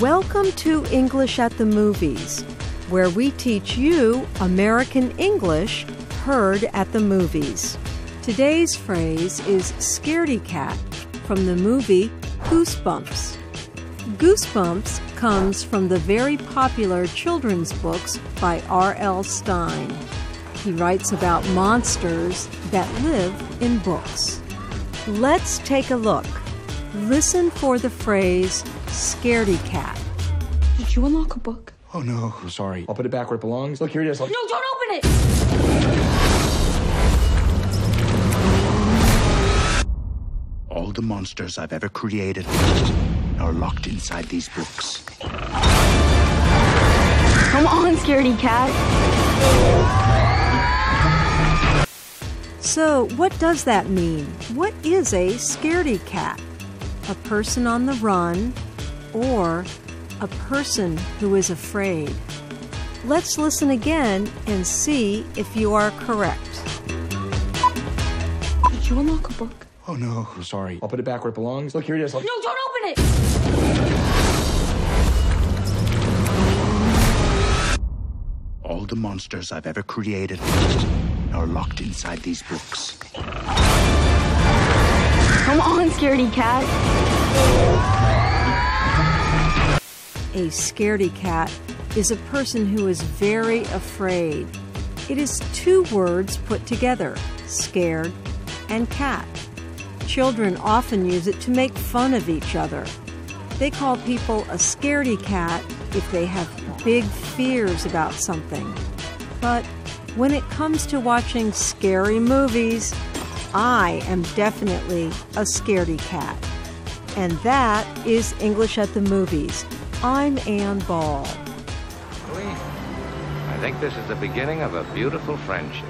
Welcome to English at the Movies, where we teach you American English heard at the movies. Today's phrase is scaredy cat from the movie Goosebumps. Goosebumps comes from the very popular children's books by R.L. Stine. He writes about monsters that live in books. Let's take a look. Listen for the phrase scaredy cat. Did you unlock a book? Oh no. I'm sorry. I'll put it back where it belongs. Look, here it is. Look. No, don't open it! All the monsters I've ever created are locked inside these books. Come on, scaredy cat. So, what does that mean? What is a scaredy cat? A person on the run or a person who is afraid? Let's listen again and see if you are correct. Did you unlock a book? Oh no. I'm sorry. I'll put it back where it belongs. Look, here it is. Look. No, don't open it! All the monsters I've ever created are locked inside these books. Come on, scaredy cat. A scaredy cat is a person who is very afraid. It is two words put together scared and cat. Children often use it to make fun of each other. They call people a scaredy cat if they have big fears about something. But when it comes to watching scary movies, I am definitely a scaredy cat. And that is English at the Movies. I'm Ann Ball. I think this is the beginning of a beautiful friendship.